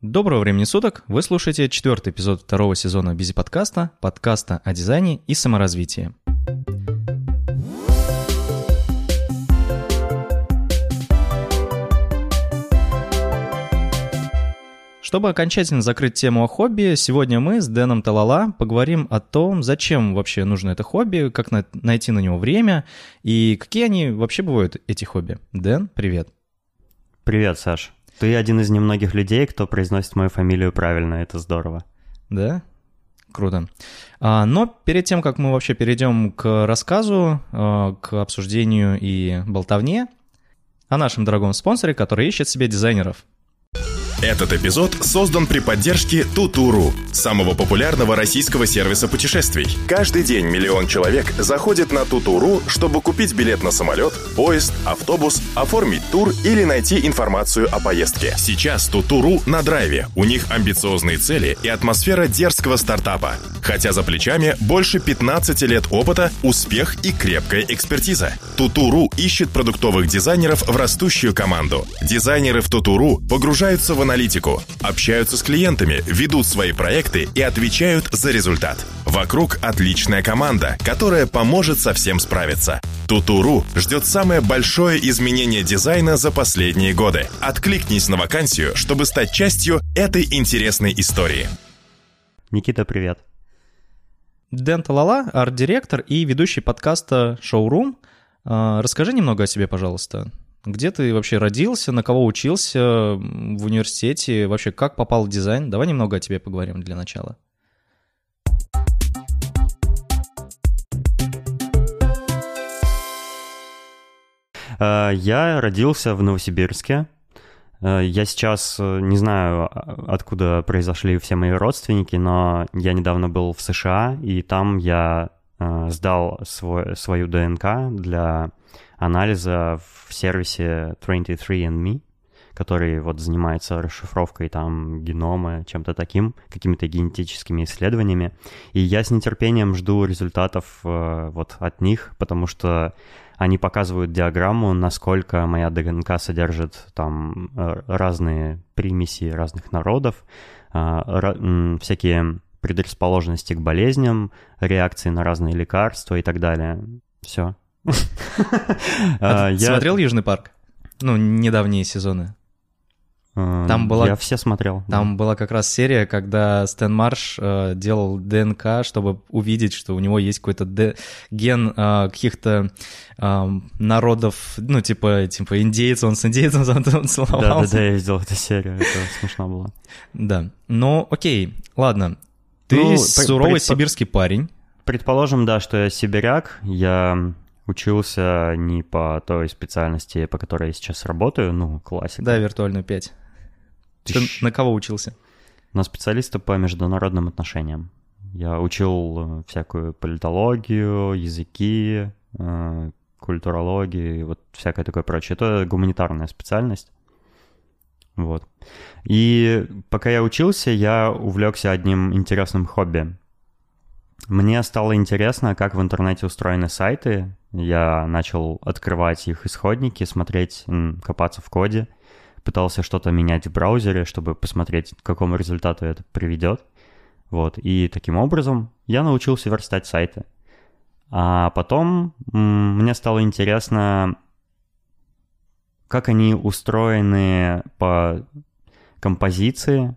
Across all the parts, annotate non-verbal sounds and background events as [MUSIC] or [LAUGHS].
Доброго времени суток! Вы слушаете четвертый эпизод второго сезона Бизи подкаста, подкаста о дизайне и саморазвитии. Чтобы окончательно закрыть тему о хобби, сегодня мы с Дэном Талала поговорим о том, зачем вообще нужно это хобби, как на- найти на него время и какие они вообще бывают, эти хобби. Дэн, привет. Привет, Саш. Ты один из немногих людей, кто произносит мою фамилию правильно, это здорово. Да? Круто. А, но перед тем, как мы вообще перейдем к рассказу, а, к обсуждению и болтовне, о нашем дорогом спонсоре, который ищет себе дизайнеров. Этот эпизод создан при поддержке Тутуру, самого популярного российского сервиса путешествий. Каждый день миллион человек заходит на Тутуру, чтобы купить билет на самолет, поезд, автобус, оформить тур или найти информацию о поездке. Сейчас Тутуру на драйве. У них амбициозные цели и атмосфера дерзкого стартапа. Хотя за плечами больше 15 лет опыта, успех и крепкая экспертиза. Тутуру ищет продуктовых дизайнеров в растущую команду. Дизайнеры в Тутуру погружаются в аналитику, общаются с клиентами, ведут свои проекты и отвечают за результат. Вокруг отличная команда, которая поможет со всем справиться. Тутуру ждет самое большое изменение дизайна за последние годы. Откликнись на вакансию, чтобы стать частью этой интересной истории. Никита, привет. Дэн Талала, арт-директор и ведущий подкаста «Шоурум». А, Расскажи немного о себе, пожалуйста. Где ты вообще родился, на кого учился в университете, вообще как попал в дизайн? Давай немного о тебе поговорим для начала. Э, Я родился в Новосибирске. Э, Я сейчас э, не знаю, а- откуда произошли все мои родственники, но я недавно был в США, и там я сдал свой, свою ДНК для анализа в сервисе 23andMe, который вот занимается расшифровкой там генома, чем-то таким, какими-то генетическими исследованиями. И я с нетерпением жду результатов э, вот от них, потому что они показывают диаграмму, насколько моя ДНК содержит там э, разные примеси разных народов, э, всякие предрасположенности к болезням, реакции на разные лекарства и так далее. Все. [LAUGHS] А ты Смотрел «Южный парк»? Ну, недавние сезоны. там была- Я все смотрел. Там была как раз серия, когда Стэн Марш э, делал ДНК, чтобы увидеть, что у него есть какой-то д- ген э, каких-то э, народов, ну, типа, типа индейцев, он с индейцем Да, да, целовался. да, я видел эту серию, это смешно было. Да. Ну, окей, ладно. Ты Ну, суровый предпо- сибирский парень. Предположим, да, что я сибиряк, я учился не по той специальности, по которой я сейчас работаю, ну, классика. Да, виртуальную 5. Ты на кого учился? На специалиста по международным отношениям. Я учил э, всякую политологию, языки, э, культурологию и вот всякое такое прочее. Это гуманитарная специальность. Вот. И пока я учился, я увлекся одним интересным хобби. Мне стало интересно, как в интернете устроены сайты. Я начал открывать их исходники, смотреть, копаться в коде. Пытался что-то менять в браузере, чтобы посмотреть, к какому результату это приведет. Вот. И таким образом я научился верстать сайты. А потом мне стало интересно, как они устроены по композиции.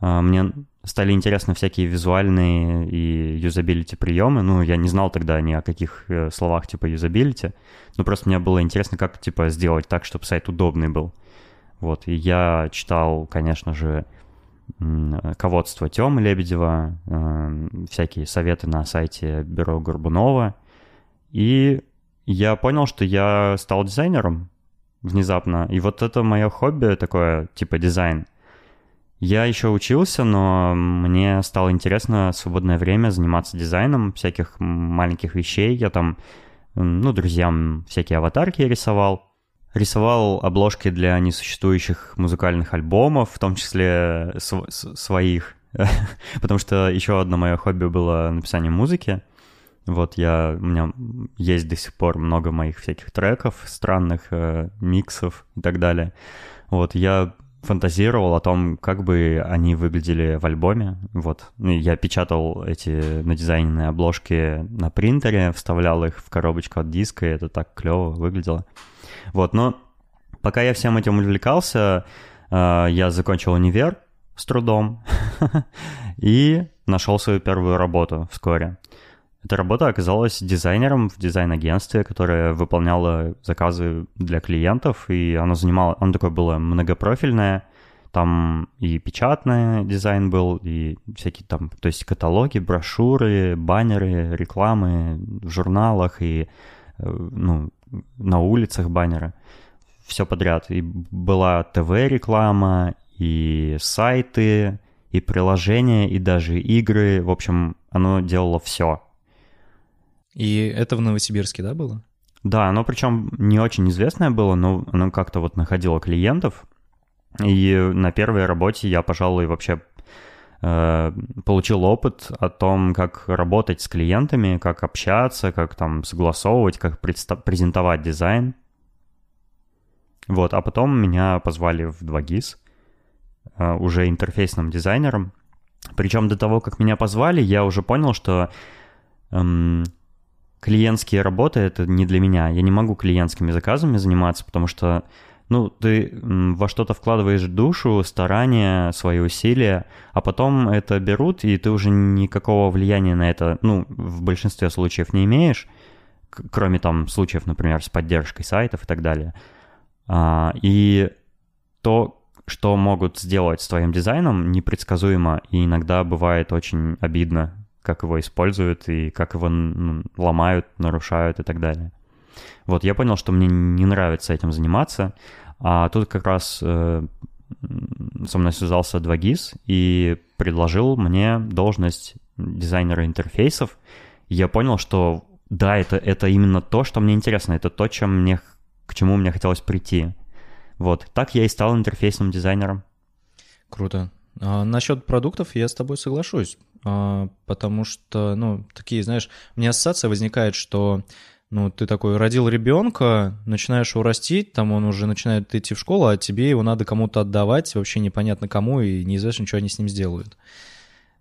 А, Мне стали интересны всякие визуальные и юзабилити приемы. Ну, я не знал тогда ни о каких э, словах типа юзабилити, но просто мне было интересно, как типа сделать так, чтобы сайт удобный был. Вот, и я читал, конечно же, ководство Тёмы Лебедева, э, всякие советы на сайте Бюро Горбунова, и я понял, что я стал дизайнером внезапно. И вот это мое хобби такое, типа дизайн. Я еще учился, но мне стало интересно свободное время заниматься дизайном всяких маленьких вещей. Я там, ну, друзьям всякие аватарки рисовал. Рисовал обложки для несуществующих музыкальных альбомов, в том числе св- с- своих. [LAUGHS] Потому что еще одно мое хобби было написание музыки. Вот я, у меня есть до сих пор много моих всяких треков, странных э, миксов и так далее. Вот я фантазировал о том, как бы они выглядели в альбоме. Вот. Ну, я печатал эти надизайненные обложки на принтере, вставлял их в коробочку от диска, и это так клево выглядело. Вот, но пока я всем этим увлекался, э, я закончил универ с трудом [LAUGHS] и нашел свою первую работу вскоре. Эта работа оказалась дизайнером в дизайн-агентстве, которое выполняло заказы для клиентов, и оно занимало, оно такое было многопрофильное, там и печатный дизайн был, и всякие там, то есть каталоги, брошюры, баннеры, рекламы в журналах и э, ну, на улицах баннеры, все подряд. И была ТВ-реклама, и сайты, и приложения, и даже игры. В общем, оно делало все. И это в Новосибирске, да, было? Да, оно причем не очень известное было, но оно как-то вот находило клиентов. И на первой работе я, пожалуй, вообще э, получил опыт о том, как работать с клиентами, как общаться, как там согласовывать, как презентовать дизайн. Вот, а потом меня позвали в 2GIS, э, уже интерфейсным дизайнером. Причем до того, как меня позвали, я уже понял, что эм, клиентские работы — это не для меня. Я не могу клиентскими заказами заниматься, потому что ну, ты во что-то вкладываешь душу, старания, свои усилия, а потом это берут, и ты уже никакого влияния на это, ну, в большинстве случаев не имеешь, кроме там случаев, например, с поддержкой сайтов и так далее. А, и то, что могут сделать с твоим дизайном, непредсказуемо, и иногда бывает очень обидно как его используют и как его ну, ломают, нарушают и так далее. Вот, я понял, что мне не нравится этим заниматься, а тут как раз э, со мной связался 2GIS и предложил мне должность дизайнера интерфейсов. Я понял, что да, это, это именно то, что мне интересно, это то, чем мне, к чему мне хотелось прийти. Вот, так я и стал интерфейсным дизайнером. Круто. А насчет продуктов я с тобой соглашусь. А, потому что, ну, такие, знаешь, у меня ассоциация возникает, что ну, ты такой родил ребенка, начинаешь его растить, там он уже начинает идти в школу, а тебе его надо кому-то отдавать, вообще непонятно кому, и неизвестно, что они с ним сделают.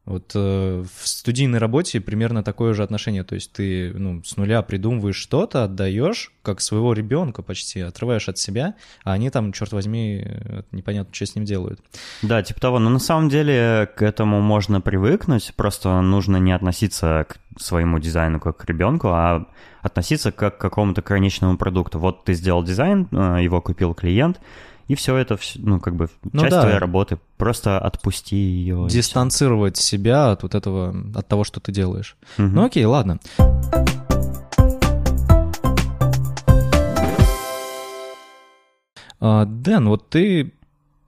Вот э, в студийной работе примерно такое же отношение. То есть ты ну, с нуля придумываешь что-то, отдаешь, как своего ребенка почти, отрываешь от себя, а они там, черт возьми, непонятно, что с ним делают. Да, типа того. Но на самом деле к этому можно привыкнуть, просто нужно не относиться к своему дизайну как к ребенку, а относиться как к какому-то конечному продукту. Вот ты сделал дизайн, э, его купил клиент, и все это, ну, как бы, ну, часть да. твоей работы. Просто отпусти ее. Дистанцировать себя от вот этого, от того, что ты делаешь. Угу. Ну окей, ладно. А, Дэн, вот ты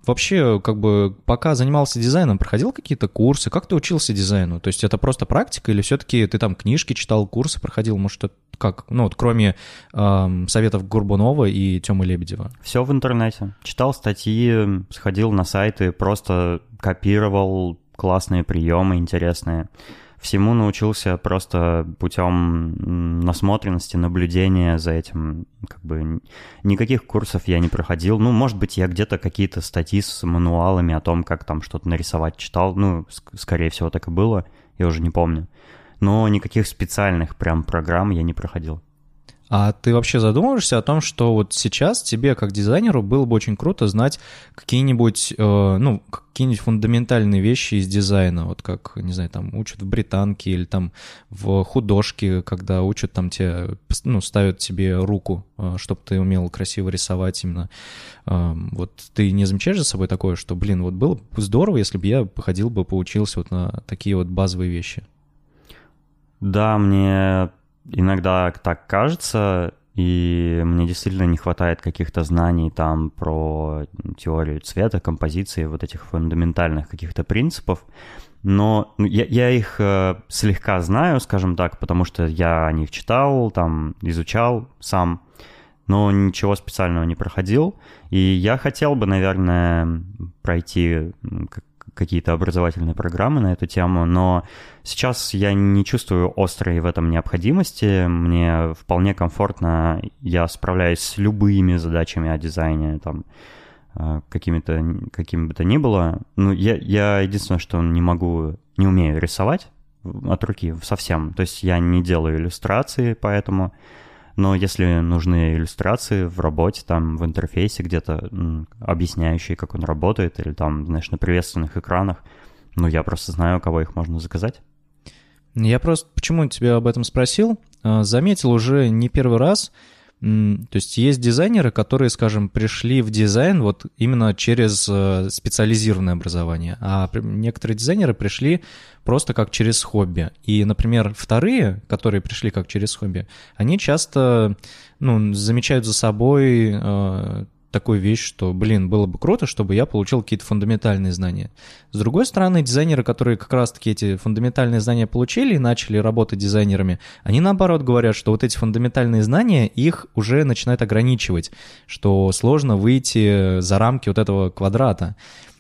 вообще, как бы, пока занимался дизайном, проходил какие-то курсы? Как ты учился дизайну? То есть это просто практика или все-таки ты там книжки читал, курсы проходил? Может, это как? Ну, вот кроме э, советов Горбунова и Тёмы Лебедева. Все в интернете. Читал статьи, сходил на сайты, просто копировал классные приемы интересные всему научился просто путем насмотренности, наблюдения за этим. Как бы никаких курсов я не проходил. Ну, может быть, я где-то какие-то статьи с мануалами о том, как там что-то нарисовать читал. Ну, скорее всего, так и было. Я уже не помню. Но никаких специальных прям программ я не проходил. А ты вообще задумываешься о том, что вот сейчас тебе, как дизайнеру, было бы очень круто знать какие-нибудь, э, ну, какие-нибудь фундаментальные вещи из дизайна, вот как, не знаю, там учат в британке или там в художке, когда учат там тебе, ну, ставят тебе руку, э, чтобы ты умел красиво рисовать именно. Э, вот ты не замечаешь за собой такое, что, блин, вот было бы здорово, если бы я походил бы, поучился вот на такие вот базовые вещи? Да, мне иногда так кажется, и мне действительно не хватает каких-то знаний там про теорию цвета, композиции, вот этих фундаментальных каких-то принципов. Но ну, я, я их э, слегка знаю, скажем так, потому что я о них читал, там изучал сам, но ничего специального не проходил. И я хотел бы, наверное, пройти какие-то образовательные программы на эту тему, но сейчас я не чувствую острой в этом необходимости. Мне вполне комфортно, я справляюсь с любыми задачами о дизайне, там, э, какими-то, какими бы то ни было. Ну, я, я единственное, что не могу, не умею рисовать от руки совсем. То есть я не делаю иллюстрации, поэтому... Но если нужны иллюстрации в работе, там в интерфейсе где-то объясняющие, как он работает, или там, знаешь, на приветственных экранах, ну, я просто знаю, у кого их можно заказать. Я просто почему тебя об этом спросил? А, заметил уже не первый раз, то есть есть дизайнеры, которые, скажем, пришли в дизайн вот именно через э, специализированное образование, а некоторые дизайнеры пришли просто как через хобби. И, например, вторые, которые пришли как через хобби, они часто ну, замечают за собой э, такую вещь, что, блин, было бы круто, чтобы я получил какие-то фундаментальные знания. С другой стороны, дизайнеры, которые как раз-таки эти фундаментальные знания получили и начали работать дизайнерами, они наоборот говорят, что вот эти фундаментальные знания их уже начинают ограничивать, что сложно выйти за рамки вот этого квадрата.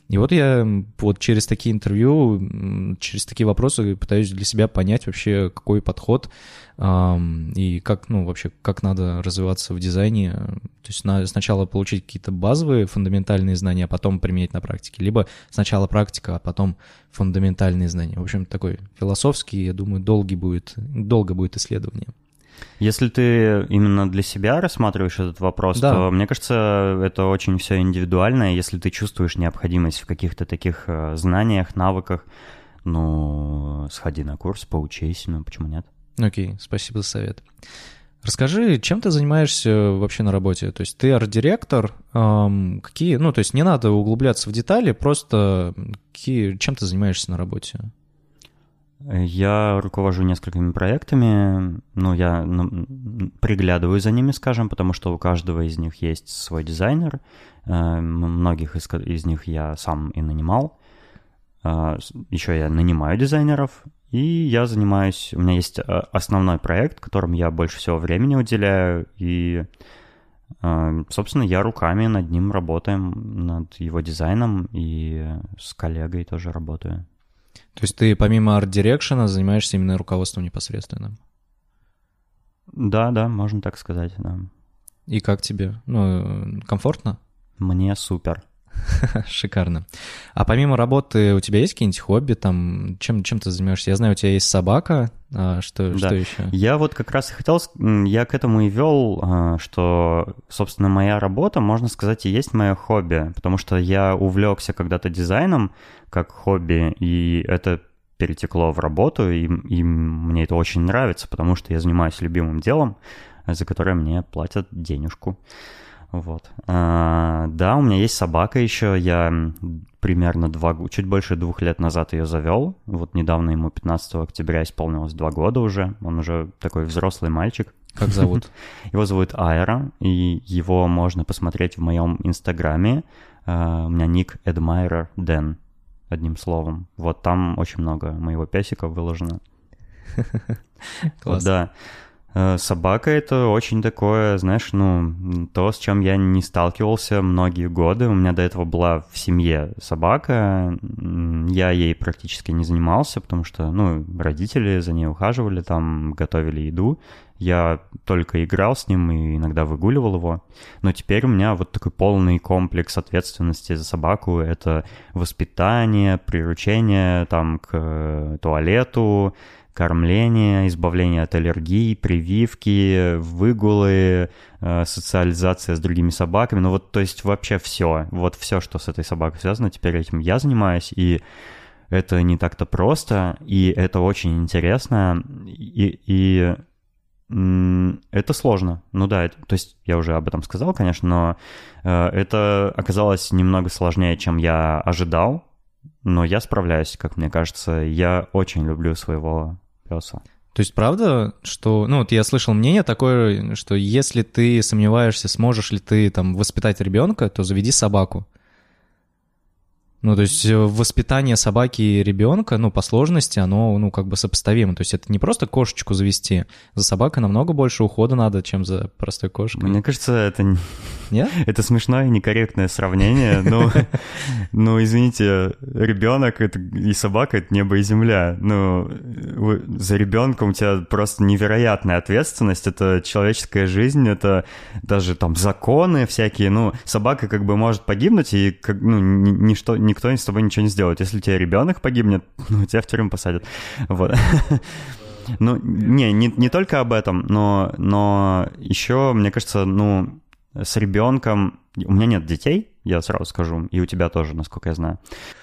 И вот я вот через такие интервью, через такие вопросы пытаюсь для себя понять вообще, какой подход и как, ну, вообще, как надо развиваться в дизайне. То есть на, сначала получить какие-то базовые фундаментальные знания, а потом применять на практике. Либо сначала практика, а потом фундаментальные знания. В общем, такой философский, я думаю, долгий будет, долго будет исследование. Если ты именно для себя рассматриваешь этот вопрос, да. то мне кажется, это очень все индивидуально. Если ты чувствуешь необходимость в каких-то таких э, знаниях, навыках, ну, сходи на курс, поучись, ну, почему нет? Окей, спасибо за совет. Расскажи, чем ты занимаешься вообще на работе? То есть ты арт-директор, эм, какие, ну, то есть не надо углубляться в детали, просто какие, чем ты занимаешься на работе? Я руковожу несколькими проектами, ну, я приглядываю за ними, скажем, потому что у каждого из них есть свой дизайнер, э, многих из, из них я сам и нанимал. Э, еще я нанимаю дизайнеров, и я занимаюсь, у меня есть э, основной проект, которым я больше всего времени уделяю, и, э, собственно, я руками над ним работаем, над его дизайном, и с коллегой тоже работаю. То есть ты помимо арт-дирекшена занимаешься именно руководством непосредственно? Да, да, можно так сказать, да. И как тебе? Ну, комфортно? Мне супер. [LAUGHS] Шикарно. А помимо работы у тебя есть какие-нибудь хобби? Там, чем, чем ты занимаешься? Я знаю, у тебя есть собака. А что, да. что еще? Я вот как раз и хотел, я к этому и вел, а, что, собственно, моя работа, можно сказать, и есть мое хобби, потому что я увлекся когда-то дизайном как хобби, и это перетекло в работу, и, и мне это очень нравится, потому что я занимаюсь любимым делом, за которое мне платят денежку. Вот. А, да, у меня есть собака еще. Я примерно два, чуть больше двух лет назад ее завел. Вот недавно ему 15 октября исполнилось два года уже. Он уже такой взрослый мальчик. Как зовут? [LAUGHS] Его зовут Айра, и его можно посмотреть в моем инстаграме. А, у меня ник Admirer Dan, одним словом. Вот там очень много моего песика выложено. [LAUGHS] Класс. да. Э, собака это очень такое, знаешь, ну, то, с чем я не сталкивался многие годы. У меня до этого была в семье собака. Я ей практически не занимался, потому что, ну, родители за ней ухаживали, там, готовили еду. Я только играл с ним и иногда выгуливал его. Но теперь у меня вот такой полный комплекс ответственности за собаку. Это воспитание, приручение там к э, туалету, кормление, избавление от аллергии, прививки, выгулы, э, социализация с другими собаками. Ну вот, то есть вообще все. Вот все, что с этой собакой связано, теперь этим я занимаюсь. И это не так-то просто, и это очень интересно, и, и это сложно. Ну да, это, то есть я уже об этом сказал, конечно, но э, это оказалось немного сложнее, чем я ожидал, но я справляюсь, как мне кажется. Я очень люблю своего песа. То есть правда, что, ну вот я слышал мнение такое, что если ты сомневаешься, сможешь ли ты там воспитать ребенка, то заведи собаку. Ну, то есть э, воспитание собаки и ребенка, ну, по сложности, оно, ну, как бы сопоставимо. То есть это не просто кошечку завести. За собакой намного больше ухода надо, чем за простой кошкой. Мне кажется, это... Нет? Это смешное и некорректное сравнение. Ну, [LAUGHS] ну извините, ребенок и собака — это небо и земля. Ну, за ребенком у тебя просто невероятная ответственность. Это человеческая жизнь, это даже там законы всякие. Ну, собака как бы может погибнуть, и как, ну, ничто, никто с тобой ничего не сделает. Если у тебя ребенок погибнет, [LAUGHS] ну, тебя в тюрьму посадят. Вот. [LAUGHS] Ну, не, не, не только об этом, но, но еще, мне кажется, ну, с ребенком... У меня нет детей, я сразу скажу, и у тебя тоже, насколько я знаю.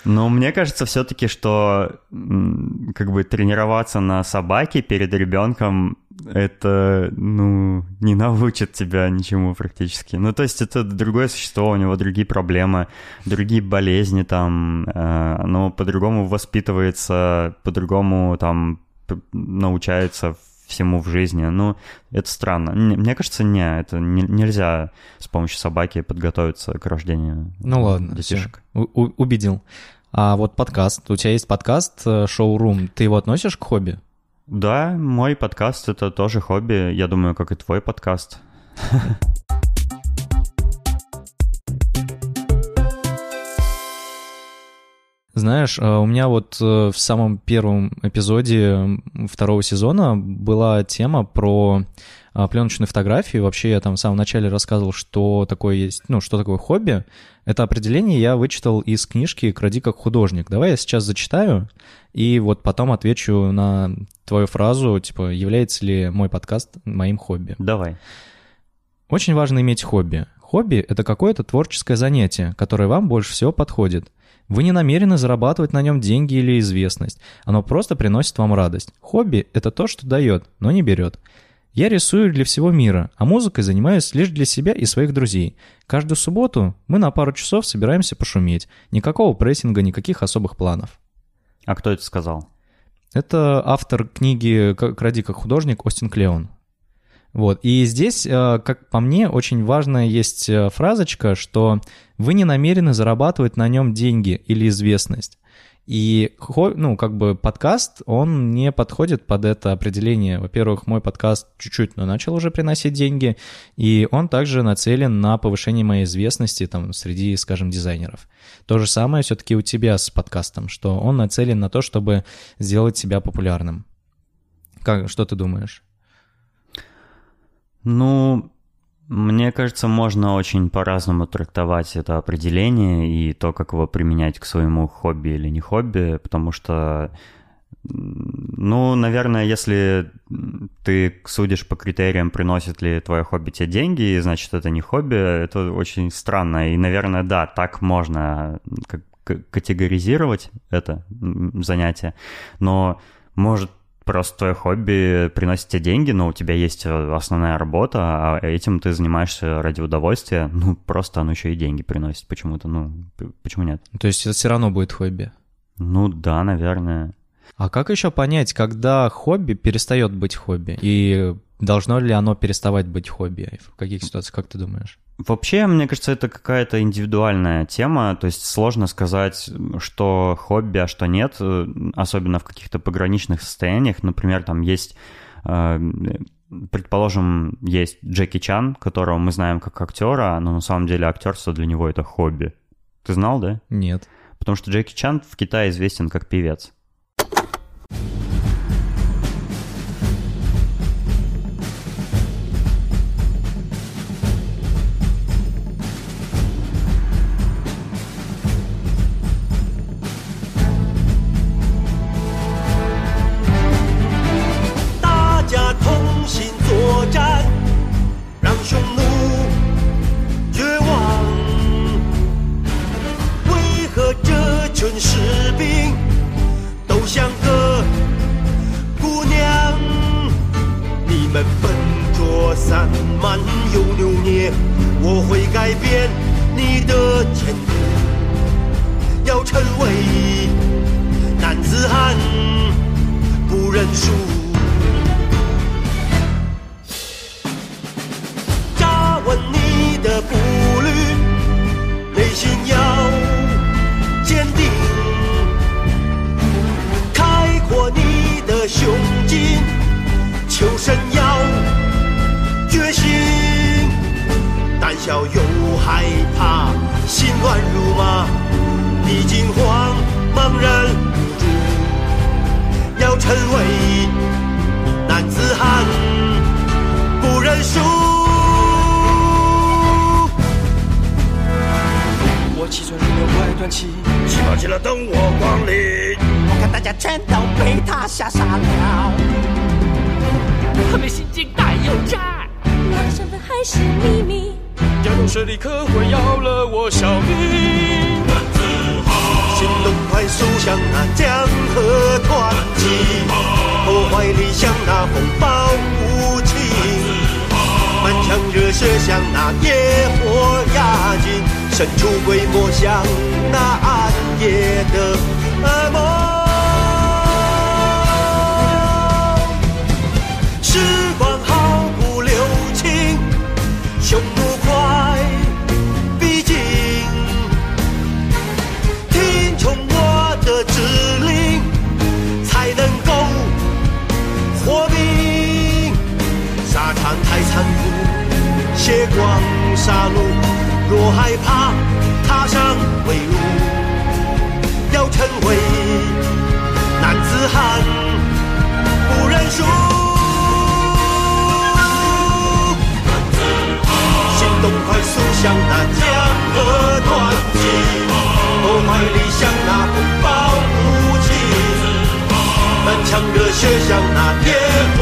Но мне кажется все-таки, что как бы тренироваться на собаке перед ребенком это, ну, не научит тебя ничему практически. Ну, то есть это другое существо, у него другие проблемы, другие болезни там, э, оно по-другому воспитывается, по-другому там научается всему в жизни. Ну, это странно. Мне кажется, не, это не, нельзя с помощью собаки подготовиться к рождению Ну ладно, детишек. У- убедил. А вот подкаст, у тебя есть подкаст э, «Шоурум», ты его относишь к хобби? Да, мой подкаст — это тоже хобби, я думаю, как и твой подкаст. [LAUGHS] Знаешь, э, у меня вот э, в самом первом эпизоде второго сезона была тема про а, пленочную фотографию. Вообще я там в самом начале рассказывал, что такое есть, ну, что такое хобби. Это определение я вычитал из книжки «Кради как художник». Давай я сейчас зачитаю, и вот потом отвечу на твою фразу, типа, является ли мой подкаст моим хобби. Давай. Очень важно иметь хобби. Хобби — это какое-то творческое занятие, которое вам больше всего подходит. Вы не намерены зарабатывать на нем деньги или известность. Оно просто приносит вам радость. Хобби – это то, что дает, но не берет. Я рисую для всего мира, а музыкой занимаюсь лишь для себя и своих друзей. Каждую субботу мы на пару часов собираемся пошуметь. Никакого прессинга, никаких особых планов. А кто это сказал? Это автор книги «Кради как художник» Остин Клеон. Вот. И здесь, э, как по мне, очень важная есть э, фразочка, что вы не намерены зарабатывать на нем деньги или известность. И, ну, как бы подкаст, он не подходит под это определение. Во-первых, мой подкаст чуть-чуть, но начал уже приносить деньги, и он также нацелен на повышение моей известности там среди, скажем, дизайнеров. То же самое все-таки у тебя с подкастом, что он нацелен на то, чтобы сделать себя популярным. Как, что ты думаешь? Ну, мне кажется, можно очень по-разному трактовать это определение и то, как его применять к своему хобби или не хобби, потому что, ну, наверное, если ты судишь по критериям, приносит ли твое хобби тебе деньги, значит, это не хобби, это очень странно. И, наверное, да, так можно категоризировать это занятие, но может просто твое хобби приносит тебе деньги, но у тебя есть э, основная работа, а этим ты занимаешься ради удовольствия, ну, просто оно еще и деньги приносит почему-то, ну, почему нет? То есть это все равно будет хобби? Ну, да, наверное. А как еще понять, когда хобби перестает быть хобби? И должно ли оно переставать быть хобби? В каких ситуациях, как ты думаешь? Вообще, мне кажется, это какая-то индивидуальная тема, то есть сложно сказать, что хобби, а что нет, особенно в каких-то пограничных состояниях. Например, там есть, э, предположим, есть Джеки Чан, которого мы знаем как актера, но на самом деле актерство для него это хобби. Ты знал, да? Нет. Потому что Джеки Чан в Китае известен как певец. 有流年我会改变你的前言要成为男子汉不认输。乱如麻，你惊慌茫然无助，要成为男子汉，不认输。我七寸玉牛快断气，起跑起来等我光临。我看大家全都被他吓傻了，他们心惊胆又战，我的身份还是秘密。假如是立刻会要了我小命。行动快速像那江河湍急，破坏力像那风暴无情，满腔热血像那野火压境，神出鬼没像那暗夜的噩梦。若害怕踏上归路，要成为男子汉，不认输。行动快速像那江河湍急，破坏力像那风暴无情，满腔热血像那野火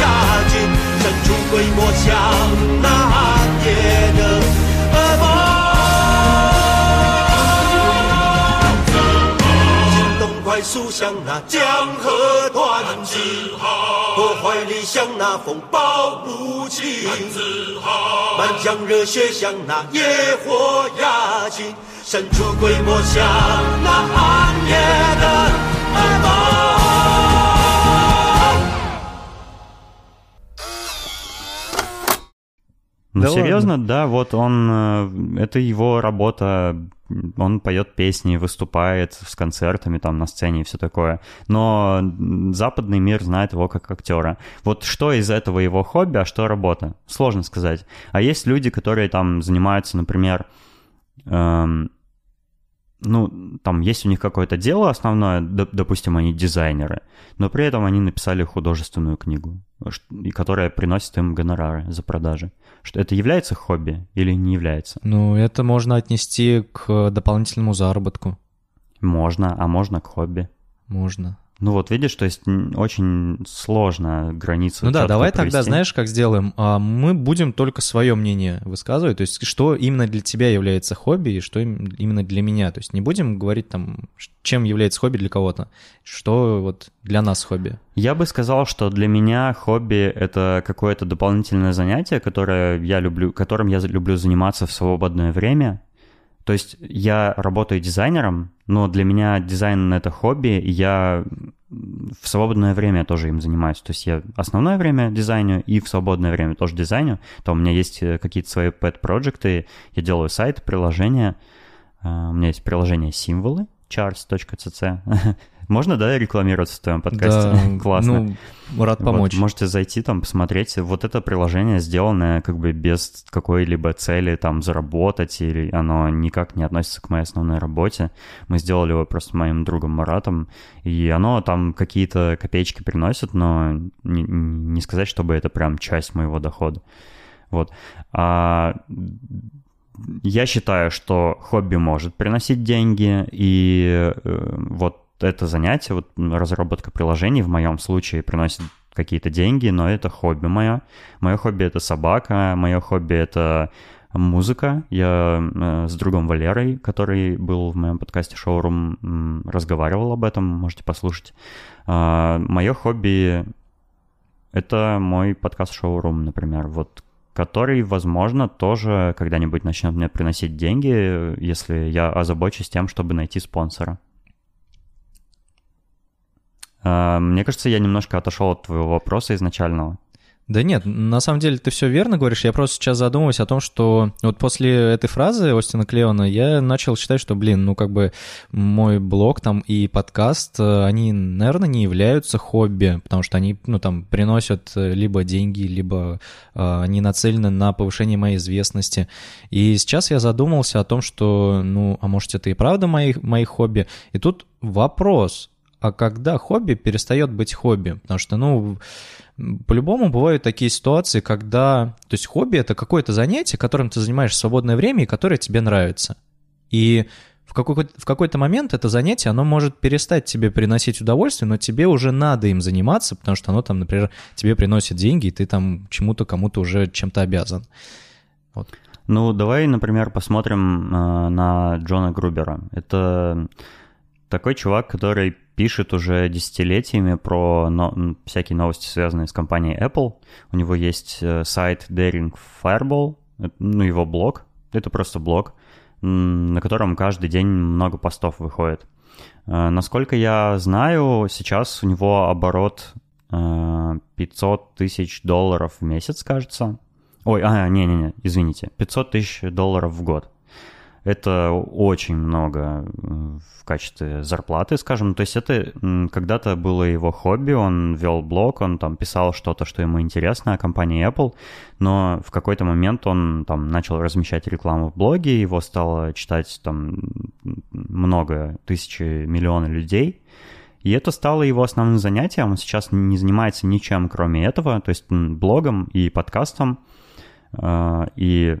压境，神出鬼没像那暗夜的行动快速像那江河湍急，破坏力像那风暴无情，满腔热血像那野火压境，神出鬼没像那暗夜的噩梦。Ну, Да серьезно, да, вот он, э, это его работа, он поет песни, выступает с концертами там на сцене и все такое. Но западный мир знает его как актера. Вот что из этого его хобби, а что работа? Сложно сказать. А есть люди, которые там занимаются, например, эм, ну, там есть у них какое-то дело основное, доп- допустим, они дизайнеры, но при этом они написали художественную книгу, которая приносит им гонорары за продажи. Что это является хобби или не является? Ну, это можно отнести к дополнительному заработку. Можно, а можно к хобби. Можно. Ну вот, видишь, то есть очень сложно границу Ну да, давай тогда, провести. знаешь, как сделаем? А, Мы будем только свое мнение высказывать, то есть что именно для тебя является хобби и что им- именно для меня. То есть не будем говорить там, чем является хобби для кого-то, что вот для нас хобби. Я бы сказал, что для меня хобби — это какое-то дополнительное занятие, которое я люблю, которым я люблю заниматься в свободное время. То есть я работаю дизайнером, но для меня дизайн — это хобби, и я в свободное время тоже им занимаюсь. То есть я основное время дизайню и в свободное время тоже дизайню. Там у меня есть э, какие-то свои pet-проекты, я делаю сайт, приложения. А, У меня есть приложение символы, charts.cc. [LAUGHS] Можно, да, рекламироваться в твоем подкасте? Да, [LAUGHS] Классно. Ну, рад Вот, помочь. можете зайти там, посмотреть. Вот это приложение сделанное как бы без какой-либо цели там заработать, или оно никак не относится к моей основной работе. Мы сделали его просто с моим другом Маратом, и оно там какие-то копеечки приносит, но не, не сказать, чтобы это прям часть моего дохода. Вот. А я считаю, что хобби может приносить деньги, и э, вот это занятие, вот разработка приложений в моем случае приносит какие-то деньги, но это хобби мое. Мое хобби это собака, мое хобби это музыка. Я э, с другом Валерой, который был в моем подкасте Шоурум, разговаривал об этом, можете послушать. А, мое хобби это мой подкаст Шоурум, например, вот который, возможно, тоже когда-нибудь начнет мне приносить деньги, если я озабочусь тем, чтобы найти спонсора. А, Мне кажется, я немножко отошел от твоего вопроса изначального. Да нет, на самом деле ты все верно говоришь. Я просто сейчас задумываюсь о том, что вот после этой фразы Остина Клеона я начал считать, что, блин, ну как бы мой блог там и подкаст, э, они, наверное, не являются хобби, потому что они, ну там, приносят э, либо деньги, либо э, они нацелены на повышение моей известности. И сейчас я задумался о том, что, ну, а может это и правда мои, мои хобби? И тут вопрос, а когда хобби перестает быть хобби? Потому что, ну, по-любому бывают такие ситуации, когда... То есть хобби — это какое-то занятие, которым ты занимаешь в свободное время и которое тебе нравится. И в какой- в какой-то момент это занятие, оно может перестать тебе приносить удовольствие, но тебе уже надо им заниматься, потому что оно там, например, тебе приносит деньги, и ты там чему-то, кому-то уже чем-то обязан. Вот. Ну, давай, например, посмотрим э, на Джона Грубера. Это такой чувак, который пишет уже десятилетиями про но- всякие новости, связанные с компанией Apple. У него есть э, сайт Daring Fireball, ну, его блог. Это просто блог, на котором каждый день много постов выходит. Э, насколько я знаю, сейчас у него оборот 500 тысяч долларов в месяц, кажется. Ой, а, не-не-не, извините, 500 тысяч долларов в год. Это очень много в качестве зарплаты, скажем. То есть это когда-то было его хобби, он вел блог, он там писал что-то, что ему интересно о компании Apple, но в какой-то момент он там начал размещать рекламу в блоге, его стало читать там много, тысячи, миллионы людей, и это стало его основным занятием. Он сейчас не занимается ничем, кроме этого, то есть блогом и подкастом. А, и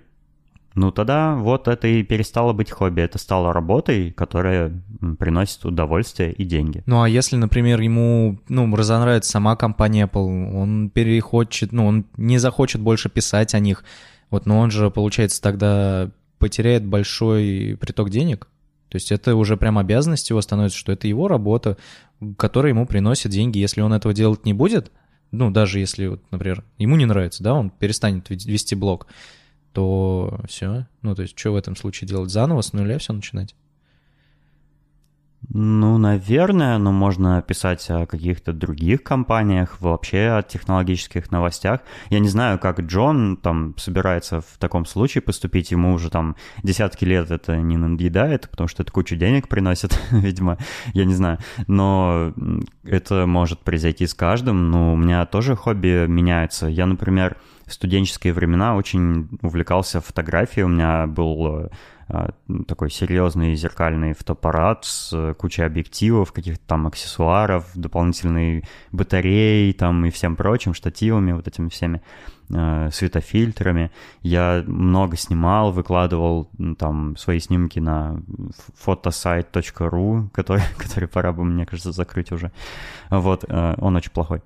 ну тогда вот это и перестало быть хобби, это стало работой, которая приносит удовольствие и деньги. Ну а если, например, ему ну, разонравится сама компания Apple, он перехочет, ну он не захочет больше писать о них, вот, но он же, получается, тогда потеряет большой приток денег. То есть это уже прям обязанность его становится, что это его работа, которая ему приносит деньги. Если он этого делать не будет, ну, даже если, вот, например, ему не нравится, да, он перестанет вести блог, то все. Ну, то есть, что в этом случае делать? Заново с нуля все начинать? Ну, наверное, но можно писать о каких-то других компаниях, вообще о технологических новостях. Я не знаю, как Джон там собирается в таком случае поступить, ему уже там десятки лет это не надоедает, потому что это кучу денег приносит, [LAUGHS] видимо, я не знаю. Но это может произойти с каждым, но у меня тоже хобби меняется. Я, например, студенческие времена очень увлекался фотографией, у меня был а, такой серьезный зеркальный фотоаппарат с э, кучей объективов, каких-то там аксессуаров, дополнительной батареи там и всем прочим, штативами, вот этими всеми э, светофильтрами. Я много снимал, выкладывал там свои снимки на photosite.ru, [LAUGHS] который, который пора бы, мне кажется, закрыть уже. Вот, э, он очень плохой.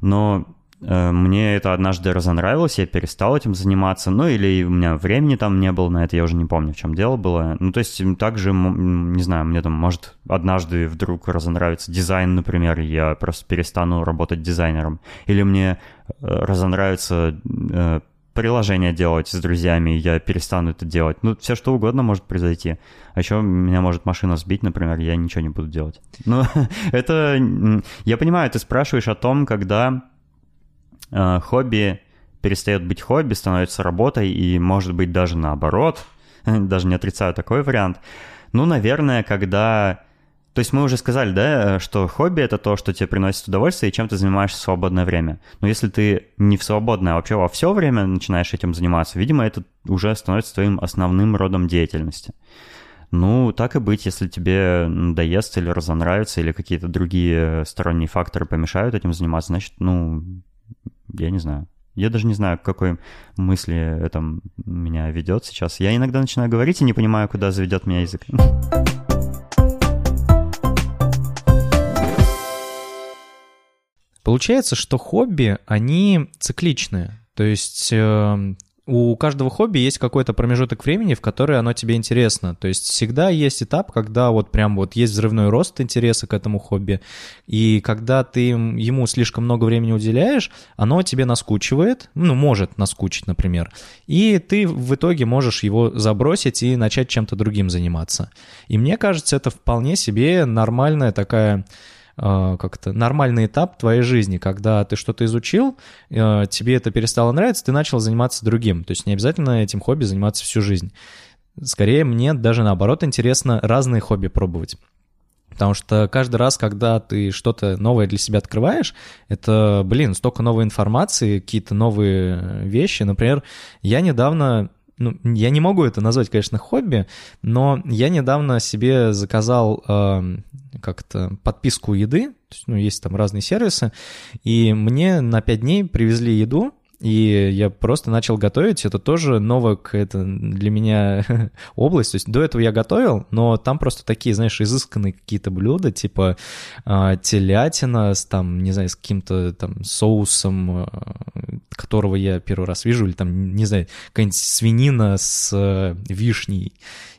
Но Э, мне это однажды разонравилось, я перестал этим заниматься, ну или у меня времени там не было на это, я уже не помню, в чем дело было. Ну то есть также, не знаю, мне там может однажды вдруг разонравится дизайн, например, я просто перестану работать дизайнером. Или мне э, разонравится э, приложение делать с друзьями, я перестану это делать. Ну, все что угодно может произойти. А еще меня может машина сбить, например, я ничего не буду делать. Ну, [LAUGHS] это... Я понимаю, ты спрашиваешь о том, когда Э, хобби перестает быть хобби, становится работой, и может быть даже наоборот, [LAUGHS] даже не отрицаю такой вариант. Ну, наверное, когда... То есть мы уже сказали, да, что хобби — это то, что тебе приносит удовольствие, и чем ты занимаешься в свободное время. Но если ты не в свободное, а вообще во все время начинаешь этим заниматься, видимо, это уже становится твоим основным родом деятельности. Ну, так и быть, если тебе надоест или разонравится, или какие-то другие сторонние факторы помешают этим заниматься, значит, ну, я не знаю. Я даже не знаю, к какой мысли это меня ведет сейчас. Я иногда начинаю говорить и не понимаю, куда заведет меня язык. Получается, что хобби, они цикличные. То есть э, у каждого хобби есть какой-то промежуток времени, в который оно тебе интересно. То есть всегда есть этап, когда вот прям вот есть взрывной рост интереса к этому хобби, и когда ты ему слишком много времени уделяешь, оно тебе наскучивает, ну, может наскучить, например, и ты в итоге можешь его забросить и начать чем-то другим заниматься. И мне кажется, это вполне себе нормальная такая как-то нормальный этап твоей жизни, когда ты что-то изучил, э, тебе это перестало нравиться, ты начал заниматься другим. То есть не обязательно этим хобби заниматься всю жизнь. Скорее, мне даже наоборот интересно разные хобби пробовать. Потому что каждый раз, когда ты что-то новое для себя открываешь, это, блин, столько новой информации, какие-то новые вещи. Например, я недавно ну, я не могу это назвать, конечно, хобби, но я недавно себе заказал э, как-то подписку еды, есть, ну, есть там разные сервисы, и мне на 5 дней привезли еду, и я просто начал готовить. Это тоже новая какая-то для меня [LAUGHS] область. То есть до этого я готовил, но там просто такие, знаешь, изысканные какие-то блюда, типа э, телятина с там, не знаю, с каким-то там соусом, э, которого я первый раз вижу, или там, не знаю, какая-нибудь свинина с э, вишней,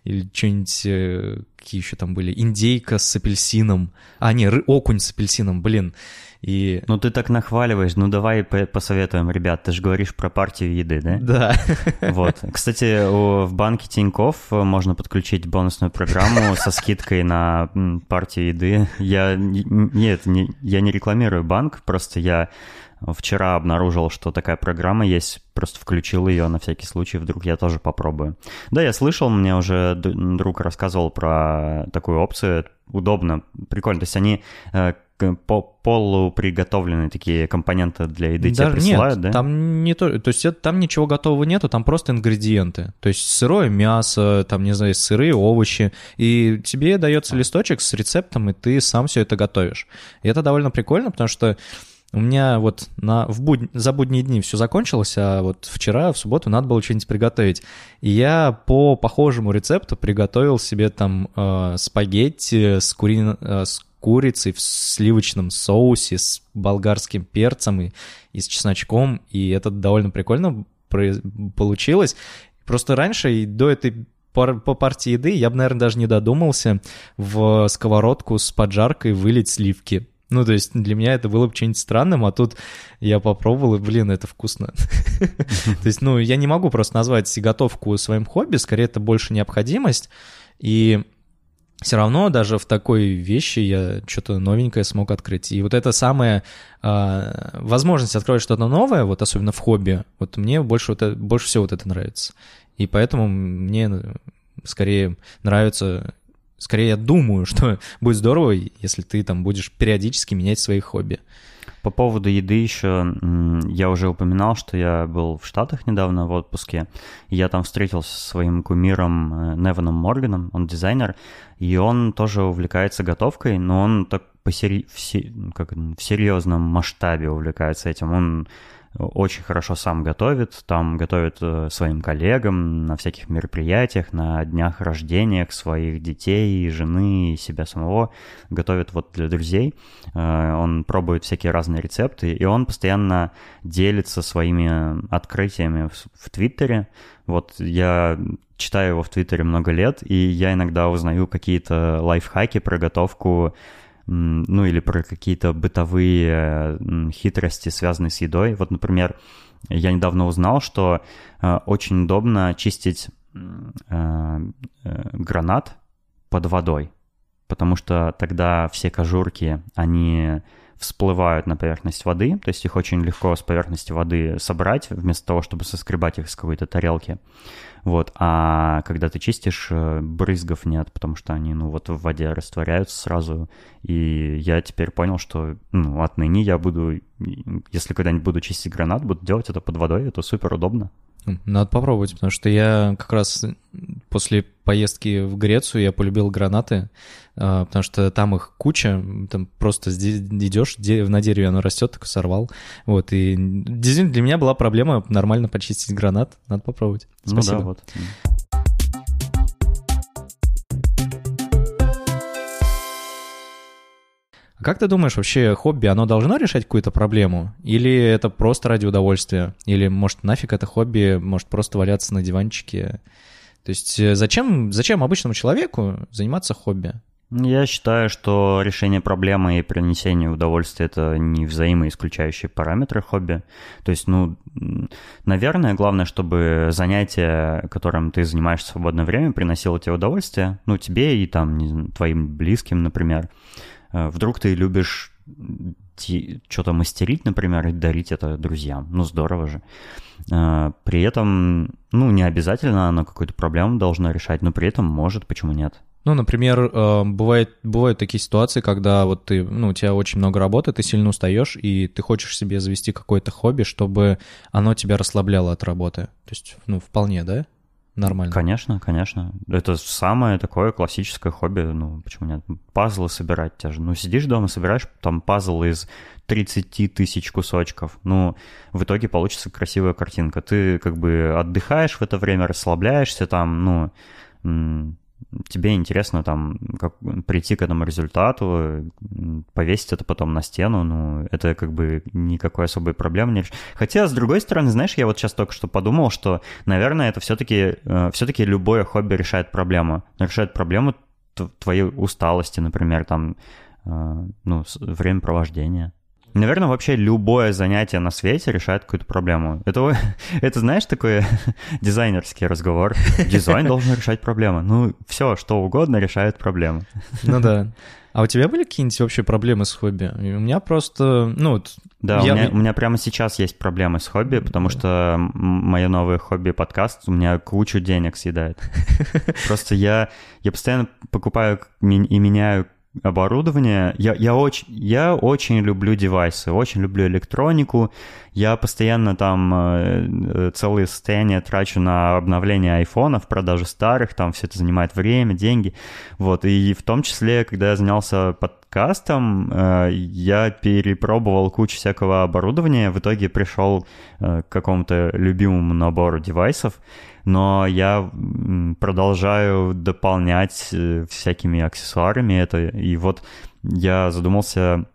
или что-нибудь, э, какие еще там были, индейка с апельсином, а, не, ры- окунь с апельсином, блин, и... Ну ты так нахваливаешь, ну давай посоветуем, ребят, ты же говоришь про партию еды, да? Да. [LAUGHS] Вот. Кстати, в банке Тиньков можно подключить бонусную программу со скидкой на партию еды. Я нет, не, я не рекламирую банк, просто я вчера обнаружил, что такая программа есть, просто включил ее на всякий случай, вдруг я тоже попробую. Да, я слышал, мне уже друг рассказывал про такую опцию, удобно, прикольно. То есть они э, по полуприготовленные такие компоненты для еды Даже тебе присылают, нет, да? там не то, то есть это, там ничего готового нету, там просто ингредиенты. То есть сырое мясо, там, не знаю, сырые овощи, и тебе дается листочек с рецептом, и ты сам все это готовишь. И это довольно прикольно, потому что у меня вот на, в буд... за будние дни все закончилось, а вот вчера, в субботу, надо было что-нибудь приготовить. И я по похожему рецепту приготовил себе там э, спагетти с, кури... э, с курицей в сливочном соусе, с болгарским перцем и, и с чесночком, и это довольно прикольно получилось. Просто раньше, и до этой по партии еды, я бы, наверное, даже не додумался в сковородку с поджаркой вылить сливки. Ну, то есть для меня это было бы чем-нибудь странным, а тут я попробовал, и, блин, это вкусно. [LAUGHS] То есть, ну, я не могу просто назвать готовку своим хобби, скорее это больше необходимость, и все равно даже в такой вещи я что-то новенькое смог открыть. И вот это самая э, возможность открыть что-то новое, вот особенно в хобби, вот мне больше, вот это, больше всего вот это нравится. И поэтому мне скорее нравится скорее я думаю, [LAUGHS] что будет здорово, если ты там будешь периодически менять свои хобби. По поводу еды еще, я уже упоминал, что я был в Штатах недавно в отпуске, и я там встретился со своим кумиром э, Неваном Морганом, он дизайнер, и он тоже увлекается готовкой, но он так по сери... в, как... в серьезном масштабе увлекается этим. Он очень хорошо сам готовит, там готовит э, своим коллегам на всяких мероприятиях, на днях рождениях своих детей, жены и себя самого, готовит вот для друзей. Э, он пробует всякие разные рецепты, и он постоянно делится своими открытиями в, в Твиттере. Вот я читаю его в Твиттере много лет, и я иногда узнаю какие-то лайфхаки про готовку ну или про какие-то бытовые хитрости, связанные с едой. Вот, например, я недавно узнал, что э, очень удобно чистить э, э, гранат под водой, потому что тогда все кожурки, они всплывают на поверхность воды, то есть их очень легко с поверхности воды собрать, вместо того, чтобы соскребать их с какой-то тарелки. Вот, а когда ты чистишь, э, брызгов нет, потому что они, ну, вот в воде растворяются сразу. И я теперь понял, что, ну, отныне я буду, если когда-нибудь буду чистить гранат, буду делать это под водой, это супер удобно. Надо попробовать, потому что я как раз после поездки в Грецию я полюбил гранаты, а, потому что там их куча, там просто идешь, на дереве оно растет, так сорвал. Вот, и действительно для меня была проблема нормально почистить гранат. Надо попробовать. Спасибо. Ну да, вот. Как ты думаешь, вообще хобби, оно должно решать какую-то проблему? Или это просто ради удовольствия? Или, может, нафиг это хобби, может просто валяться на диванчике? То есть э, зачем, зачем обычному человеку заниматься хобби? Я считаю, что решение проблемы и принесение удовольствия — это не взаимоисключающие параметры хобби. То есть, ну, наверное, главное, чтобы занятие, которым ты занимаешься в свободное время, приносило тебе удовольствие, ну, тебе и там твоим близким, например. Э, вдруг ты любишь что-то мастерить, например, и дарить это друзьям. Ну, здорово же. Э, при этом, ну, не обязательно оно какую-то проблему должно решать, но при этом может, почему нет. Ну, например, э, бывает, бывают такие ситуации, когда вот ты, ну, у тебя очень много работы, ты сильно устаешь, и ты хочешь себе завести какое-то хобби, чтобы оно тебя расслабляло от работы. То есть, ну, вполне, да? Нормально. Конечно, конечно. Это самое такое классическое хобби. Ну, почему нет? Пазлы собирать те же. Ну, сидишь дома, собираешь там пазл из 30 тысяч кусочков. Ну, в итоге получится красивая картинка. Ты как бы отдыхаешь в это время, расслабляешься там, ну, тебе интересно там как, прийти к этому результату, повесить это потом на стену, ну, это как бы никакой особой проблемы не. Хотя, с другой стороны, знаешь, я вот сейчас только что подумал, что, наверное, это все-таки э, все-таки любое хобби решает проблему. Решает проблему твоей усталости, например, там, э, ну, времяпровождения. Наверное, вообще любое занятие на свете решает какую-то проблему. Это, [LAUGHS] это знаешь, такой [LAUGHS] дизайнерский разговор. Дизайн должен решать проблемы. Ну, все, что угодно решает проблемы. Ну да. [LAUGHS] А у тебя были какие-нибудь вообще проблемы с хобби? У меня просто, ну... Вот да, я... у, меня, у меня прямо сейчас есть проблемы с хобби, потому что мое новое хобби подкаст у меня кучу денег съедает. Просто я, я постоянно покупаю и меняю оборудование. Я, я, очень, я очень люблю девайсы, очень люблю электронику. Я постоянно там э, э, целые состояния трачу на обновление айфонов, продажу старых, там все это занимает время, деньги. Вот, и в том числе, когда я занялся подкастом, э, я перепробовал кучу всякого оборудования, в итоге пришел к какому-то любимому набору девайсов, но я продолжаю дополнять всякими аксессуарами это, и вот я задумался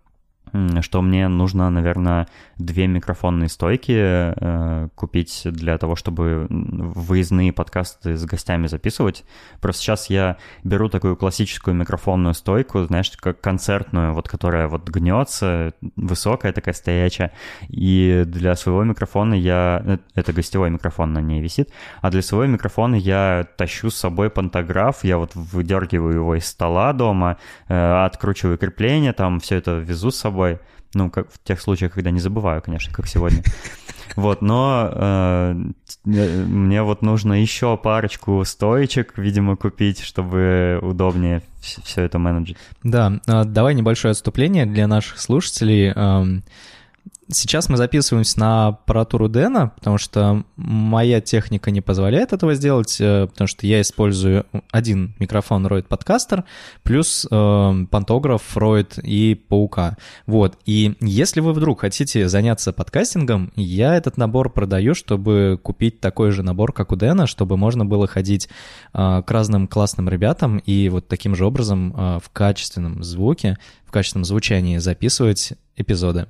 что мне нужно, наверное, две микрофонные стойки э, купить для того, чтобы выездные подкасты с гостями записывать. Просто сейчас я беру такую классическую микрофонную стойку, знаешь, как концертную, вот которая вот гнется, высокая такая стоячая, и для своего микрофона я... Э, это гостевой микрофон на ней висит, а для своего микрофона я тащу с собой пантограф, я вот выдергиваю его из стола дома, э, откручиваю крепление, там все это везу с собой, собой. Ну, как в тех случаях, когда не забываю, конечно, как сегодня. [LAUGHS] Вот, но э, мне вот нужно еще парочку стоечек, видимо, купить, чтобы удобнее все это менеджить. Да, а, давай небольшое отступление для наших слушателей. Сейчас мы записываемся на аппаратуру Дэна, потому что моя техника не позволяет этого сделать, э, потому что я использую один микрофон Rode Podcaster плюс э, пантограф Rode и Паука. Вот. И если вы вдруг хотите заняться подкастингом, я этот набор продаю, чтобы купить такой же набор, как у Дэна, чтобы можно было ходить э, к разным классным ребятам и вот таким же образом э, в качественном звуке качественном звучании записывать эпизоды.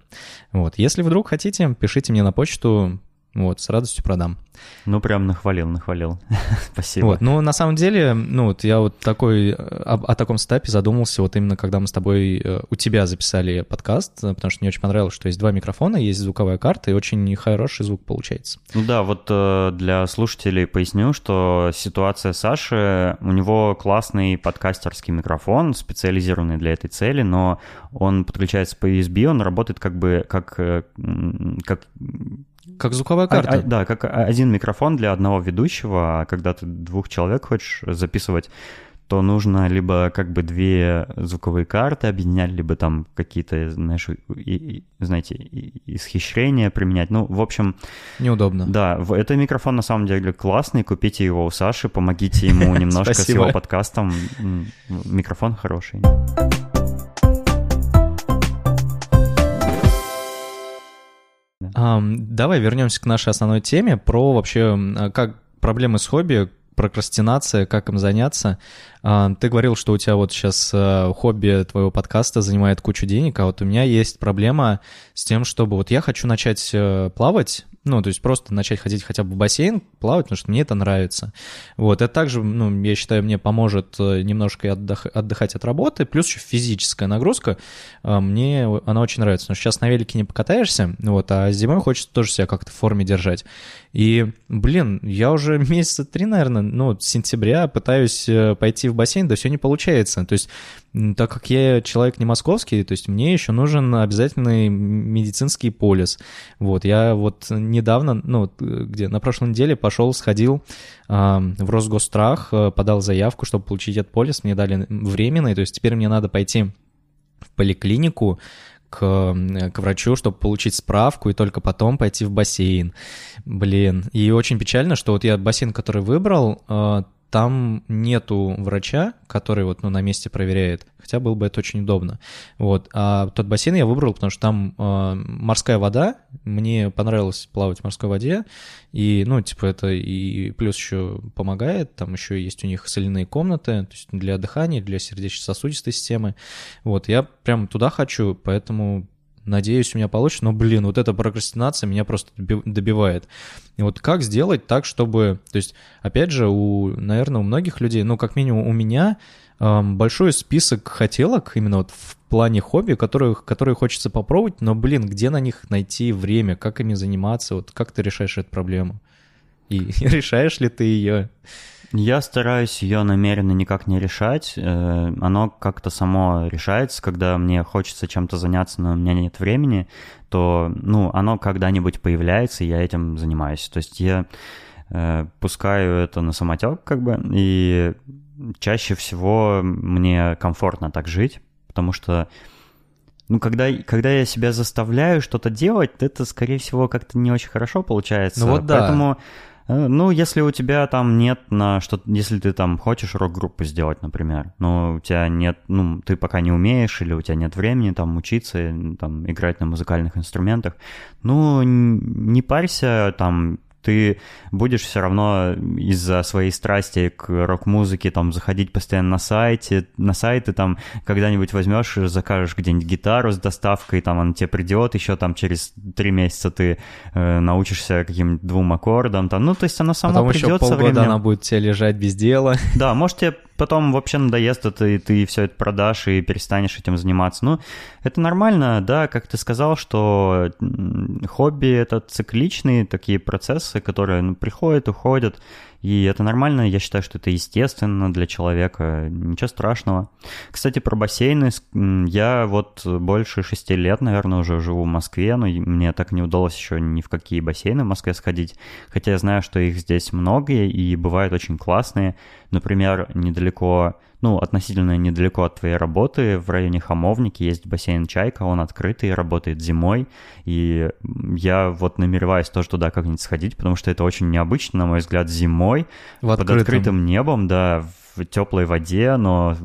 Вот. Если вдруг хотите, пишите мне на почту, вот, с радостью продам. Ну, прям нахвалил, нахвалил. [LAUGHS] Спасибо. Вот, ну, на самом деле, ну, вот я вот такой, о, о таком стапе задумался вот именно, когда мы с тобой, э, у тебя записали подкаст, потому что мне очень понравилось, что есть два микрофона, есть звуковая карта, и очень хороший звук получается. Ну да, вот э, для слушателей поясню, что ситуация Саши, у него классный подкастерский микрофон, специализированный для этой цели, но он подключается по USB, он работает как бы как, э, как как звуковая карта. А, а, да, как один микрофон для одного ведущего, а когда ты двух человек хочешь записывать, то нужно либо как бы две звуковые карты объединять, либо там какие-то, знаешь, и, и, знаете, исхищрения применять. Ну, в общем... Неудобно. Да, это микрофон на самом деле классный, купите его у Саши, помогите ему [LAUGHS] немножко с его подкастом. Микрофон хороший. Давай вернемся к нашей основной теме про вообще как проблемы с хобби, прокрастинация, как им заняться. Uh, ты говорил, что у тебя вот сейчас uh, хобби твоего подкаста занимает кучу денег, а вот у меня есть проблема с тем, чтобы вот я хочу начать uh, плавать, ну, то есть просто начать ходить хотя бы в бассейн, плавать, потому что мне это нравится. Вот, это также, ну, я считаю, мне поможет э, немножко отдых, отдыхать от работы, плюс еще физическая нагрузка, э, мне она очень нравится. Но сейчас на велике не покатаешься, вот, а зимой хочется тоже себя как-то в форме держать. И, блин, я уже [LAUGHS] месяца три, наверное, ну, с сентября пытаюсь э, пойти в бассейн, да все не получается. То есть так как я человек не московский, то есть мне еще нужен обязательный медицинский полис. Вот, я вот недавно, ну, где, на прошлой неделе пошел, сходил э, в Росгострах, э, подал заявку, чтобы получить этот полис, мне дали временный, то есть теперь мне надо пойти в поликлинику, к, э, к врачу, чтобы получить справку, и только потом пойти в бассейн. Блин, и очень печально, что вот я бассейн, который выбрал, э, там нету врача, который вот ну, на месте проверяет, хотя было бы это очень удобно. Вот. А тот бассейн я выбрал, потому что там э, морская вода, мне понравилось плавать в морской воде, и, ну, типа, это и плюс еще помогает, там еще есть у них соляные комнаты, то есть для дыхания, для сердечно-сосудистой системы. Вот, я прям туда хочу, поэтому Надеюсь, у меня получится. Но, блин, вот эта прокрастинация меня просто добивает. И вот как сделать так, чтобы... То есть, опять же, у, наверное, у многих людей, ну, как минимум у меня, эм, большой список хотелок именно вот в плане хобби, которых, которые хочется попробовать, но, блин, где на них найти время, как ими заниматься, вот как ты решаешь эту проблему? И [LAUGHS] решаешь ли ты ее? Я стараюсь ее намеренно никак не решать. Э, оно как-то само решается, когда мне хочется чем-то заняться, но у меня нет времени, то, ну, оно когда-нибудь появляется, и я этим занимаюсь. То есть я э, пускаю это на самотек, как бы, и чаще всего мне комфортно так жить, потому что ну, когда, когда я себя заставляю что-то делать, это, скорее всего, как-то не очень хорошо получается. Ну вот да. Поэтому ну, если у тебя там нет на что если ты там хочешь рок-группу сделать, например, но у тебя нет, ну, ты пока не умеешь, или у тебя нет времени там учиться, там, играть на музыкальных инструментах, ну, не парься, там, ты будешь все равно из-за своей страсти к рок-музыке там заходить постоянно на сайте, на сайты там когда-нибудь возьмешь, закажешь где-нибудь гитару с доставкой, там она тебе придет, еще там через три месяца ты э, научишься каким-нибудь двум аккордам, там, ну то есть она сама Потом придет еще полгода со временем. она будет тебе лежать без дела. [LAUGHS] Да, может тебе потом вообще надоест это, и ты все это продашь и перестанешь этим заниматься. Ну, это нормально, да, как ты сказал, что хобби — это цикличные такие процессы, которые ну, приходят, уходят, и это нормально, я считаю, что это естественно для человека, ничего страшного. Кстати, про бассейны. Я вот больше шести лет, наверное, уже живу в Москве, но мне так не удалось еще ни в какие бассейны в Москве сходить. Хотя я знаю, что их здесь много и бывают очень классные. Например, недалеко ну, относительно недалеко от твоей работы, в районе Хамовники есть бассейн Чайка, он открытый, работает зимой, и я вот намереваюсь тоже туда как-нибудь сходить, потому что это очень необычно, на мой взгляд, зимой, в под открытым небом, да, в теплой воде, но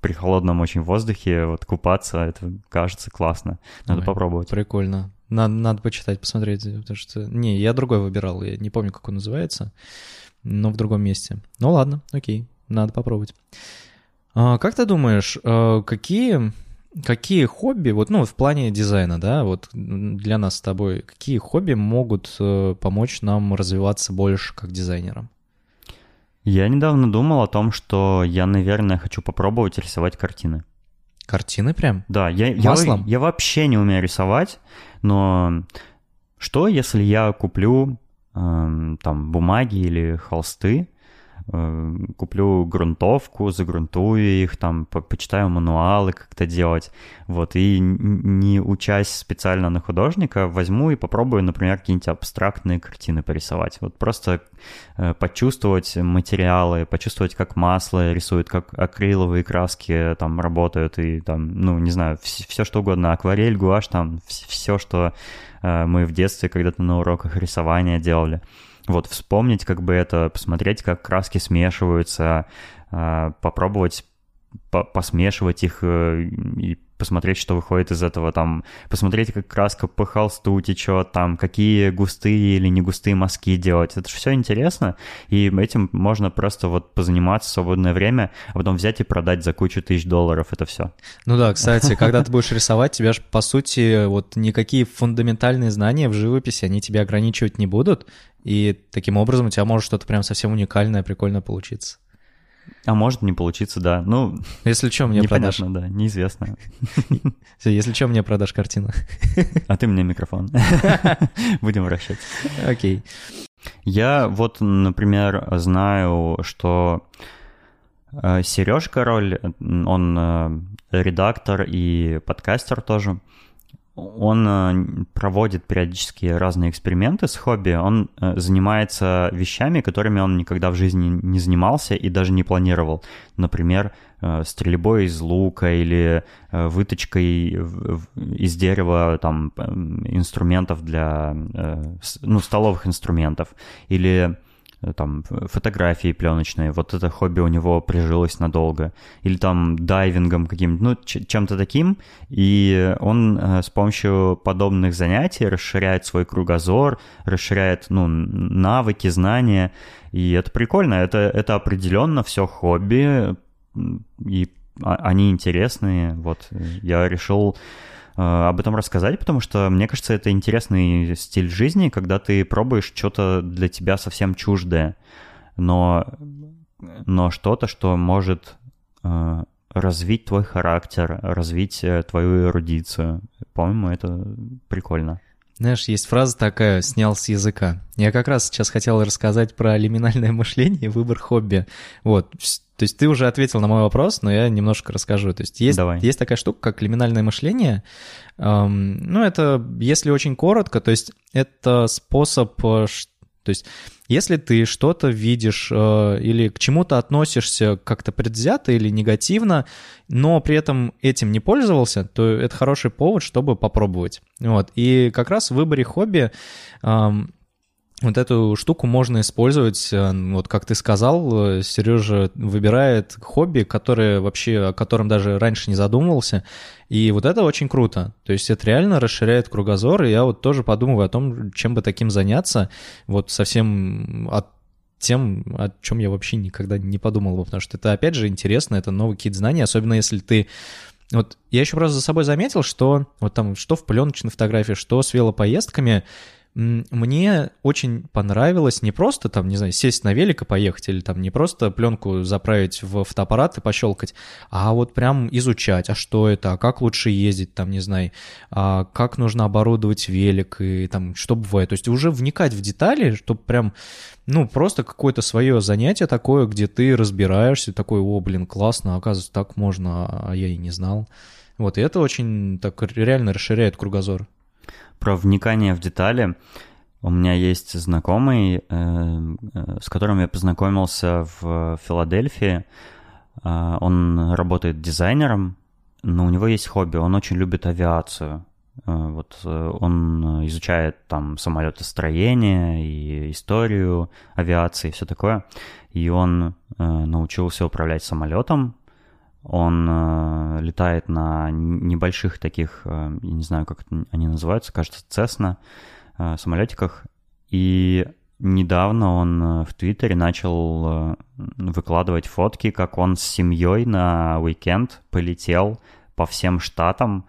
при холодном очень воздухе вот купаться, это кажется классно. Надо Ой, попробовать. Прикольно. Надо, надо почитать, посмотреть, потому что... Не, я другой выбирал, я не помню, как он называется, но в другом месте. Ну ладно, окей, надо попробовать. А, как ты думаешь, а, какие, какие хобби, вот, ну, в плане дизайна, да, вот для нас с тобой, какие хобби могут э, помочь нам развиваться больше как дизайнерам? Я недавно думал о том, что я, наверное, хочу попробовать рисовать картины. Картины прям? Да, я, Маслом? я, я вообще не умею рисовать, но что, если я куплю э, там бумаги или холсты, Э, куплю грунтовку, загрунтую их, там, по почитаю мануалы, как это делать, вот, и не учась специально на художника, возьму и попробую, например, какие-нибудь абстрактные картины порисовать, вот просто э, почувствовать материалы, почувствовать, как масло рисует, как акриловые краски там работают, и там, ну, не знаю, все что угодно, акварель, гуашь, там, все, что э, мы в детстве когда-то на уроках рисования делали. Вот вспомнить как бы это, посмотреть, как краски смешиваются, а, попробовать посмешивать их э, и посмотреть, что выходит из этого, там, посмотреть, как краска по холсту течет, там, какие густые или не густые мазки делать. Это же все интересно, и этим можно просто вот позаниматься в свободное время, а потом взять и продать за кучу тысяч долларов это все. Ну да, кстати, когда ты будешь рисовать, тебя же, по сути, вот никакие фундаментальные знания в живописи, они тебя ограничивать не будут, и таким образом у тебя может что-то прям совсем уникальное, прикольное получиться. А может не получиться, да. Ну, если что, мне продашь. да, неизвестно. [LAUGHS] Если что, мне продашь картину. А ты мне микрофон. [LAUGHS] Будем вращать. Окей. Я вот, например, знаю, что э, Сереж Король, он э, редактор и подкастер тоже. Он э, проводит периодически разные эксперименты с хобби. Он э, занимается вещами, которыми он никогда в жизни не занимался и даже не планировал. Например, э, стрельбой из лука или выточкой из дерева там инструментов для ну столовых инструментов или там фотографии пленочные, вот это хобби у него прижилось надолго, или там дайвингом каким-то, ну, чем-то таким, и он э, с помощью подобных занятий расширяет свой кругозор, расширяет, ну, навыки, знания, и это прикольно, это, это определенно все хобби, и а, они интересные, вот, я решил Э, об этом рассказать, потому что, мне кажется, это интересный стиль жизни, когда ты пробуешь что-то для тебя совсем чуждое, но, но что-то, что может э, развить твой характер, развить э, твою эрудицию. По-моему, это прикольно. Знаешь, есть фраза такая «снял с языка». Я как раз сейчас хотел рассказать про лиминальное мышление и выбор хобби. Вот, то есть ты уже ответил на мой вопрос, но я немножко расскажу. То есть есть, Давай. есть такая штука, как лиминальное мышление. Эм, ну, это, если очень коротко, то есть это способ... Э, то есть если ты что-то видишь э, или к чему-то относишься как-то предвзято или негативно, но при этом этим не пользовался, то это хороший повод, чтобы попробовать. Вот. И как раз в выборе хобби вот эту штуку можно использовать, э, вот как ты сказал, э, Сережа выбирает хобби, которое вообще, о котором даже раньше не задумывался, и вот это очень круто, то есть это реально расширяет кругозор, и я вот тоже подумываю о том, чем бы таким заняться, вот совсем от тем, о чем я вообще никогда не подумал, потому что это, опять же, интересно, это новые какие-то знания, особенно если ты вот я еще просто за собой заметил, что вот там что в пленочной фотографии, что с велопоездками, мне очень понравилось не просто там, не знаю, сесть на велик и поехать, или там не просто пленку заправить в фотоаппарат и пощелкать, а вот прям изучать, а что это, а как лучше ездить, там, не знаю, а как нужно оборудовать велик и там что бывает. То есть уже вникать в детали, чтобы прям, ну, просто какое-то свое занятие такое, где ты разбираешься, такой, о, блин, классно, оказывается, так можно, а я и не знал. Вот, и это очень так реально расширяет кругозор про вникание в детали. У меня есть знакомый, э, э, с которым я познакомился в Филадельфии. Э, он работает дизайнером, но у него есть хобби, он очень любит авиацию. Вот он изучает там самолетостроение и историю авиации и все такое. И он научился управлять самолетом, он э, летает на небольших таких, э, я не знаю, как они называются, кажется, Cessna э, самолетиках. И недавно он э, в Твиттере начал э, выкладывать фотки, как он с семьей на уикенд полетел по всем штатам.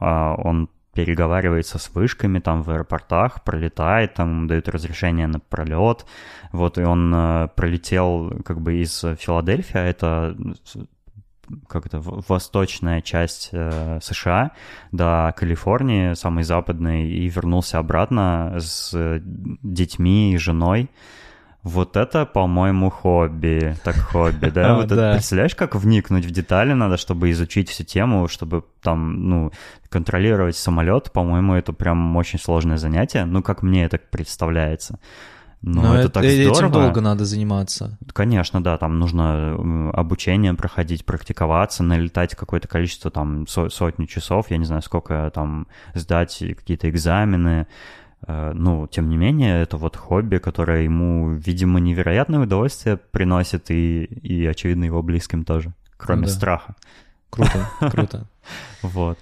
Э, он переговаривается с вышками там в аэропортах, пролетает, там дают разрешение на пролет. Вот, и он э, пролетел как бы из Филадельфии, а это как это, восточная часть э, США до Калифорнии, самой западной, и вернулся обратно с детьми и женой. Вот это, по-моему, хобби, так хобби, да? [LAUGHS] А, вот это, представляешь, как вникнуть в детали надо, чтобы изучить всю тему, чтобы там, ну, контролировать самолет, по-моему, это прям очень сложное занятие, ну, как мне это представляется. Но, Но это, это так здорово. Этим долго надо заниматься. Конечно, да, там нужно обучение проходить, практиковаться, налетать какое-то количество, там, сотни часов, я не знаю, сколько там сдать какие-то экзамены. Э, ну, тем не менее, это вот хобби, которое ему, видимо, невероятное удовольствие приносит и, и очевидно, его близким тоже, кроме ну, да. страха. Круто, [LAUGHS] круто. Вот.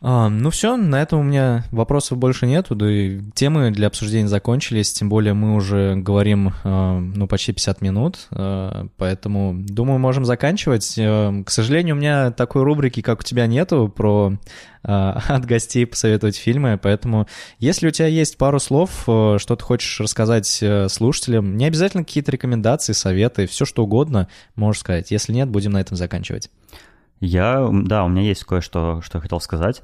А, ну все, на этом у меня вопросов больше нету, да и темы для обсуждения закончились, тем более мы уже говорим, а, ну, почти 50 минут, а, поэтому, думаю, можем заканчивать. А, к сожалению, у меня такой рубрики, как у тебя, нету про [LAUGHS] от гостей посоветовать фильмы, поэтому если у тебя есть пару слов, что ты хочешь рассказать слушателям, не обязательно какие-то рекомендации, советы, все что угодно можешь сказать. Если нет, будем на этом заканчивать. Я, да, у меня есть кое-что, что я хотел сказать.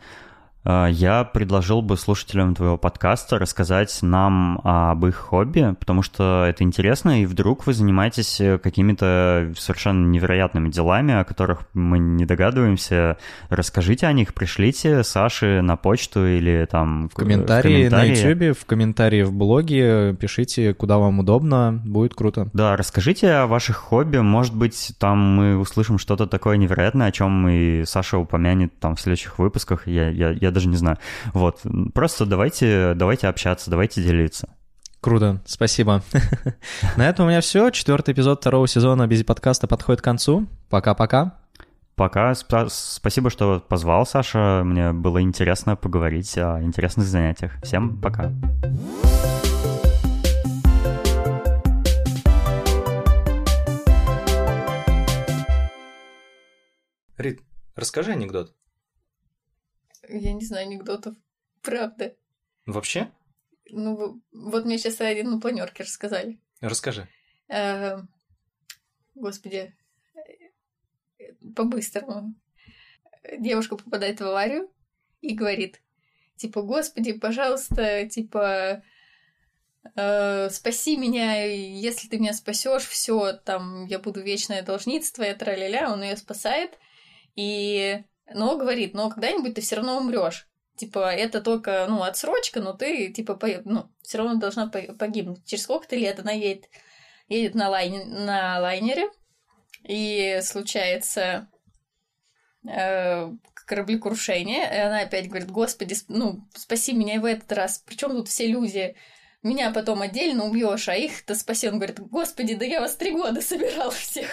Э, я предложил бы слушателям твоего подкаста рассказать нам об их хобби, потому что это интересно, и вдруг вы занимаетесь какими-то совершенно невероятными делами, о которых мы не догадываемся. Расскажите о них, пришлите Саше на почту или там в комментарии, в комментарии. на YouTube, в комментарии в блоге, пишите, куда вам удобно, будет круто. Да, расскажите о ваших хобби, может быть, там мы услышим что-то такое невероятное, о чем и Саша упомянет там в следующих выпусках, я, я, я даже не знаю. Вот, просто давайте, давайте общаться, давайте делиться. Круто, спасибо. [LAUGHS] На этом у меня все. Четвертый эпизод второго сезона Без подкаста подходит к концу. Пока-пока. Пока. Спасибо, что позвал, Саша. Мне было интересно поговорить о интересных занятиях. Всем пока. Рит, расскажи анекдот. Я не знаю анекдотов. [LAUGHS] Правда. Вообще? Ну, вот мне сейчас один на планерке рассказали. Расскажи. Э, господи, по-быстрому. Девушка попадает в аварию и говорит, типа, господи, пожалуйста, типа, э, спаси меня, если ты меня спасешь, все, там, я буду вечная должница твоя, тра-ля-ля, он ее спасает, и, но говорит, но когда-нибудь ты все равно умрешь. Типа, это только, ну, отсрочка, но ты, типа, по... ну, все равно должна погибнуть. Через сколько-то лет она едет, едет на, лайн... на лайнере, и случается э, кораблекрушение, и она опять говорит, господи, ну, спаси меня и в этот раз. Причем тут все люди? Меня потом отдельно убьешь, а их-то спаси. Он говорит, господи, да я вас три года собирал всех.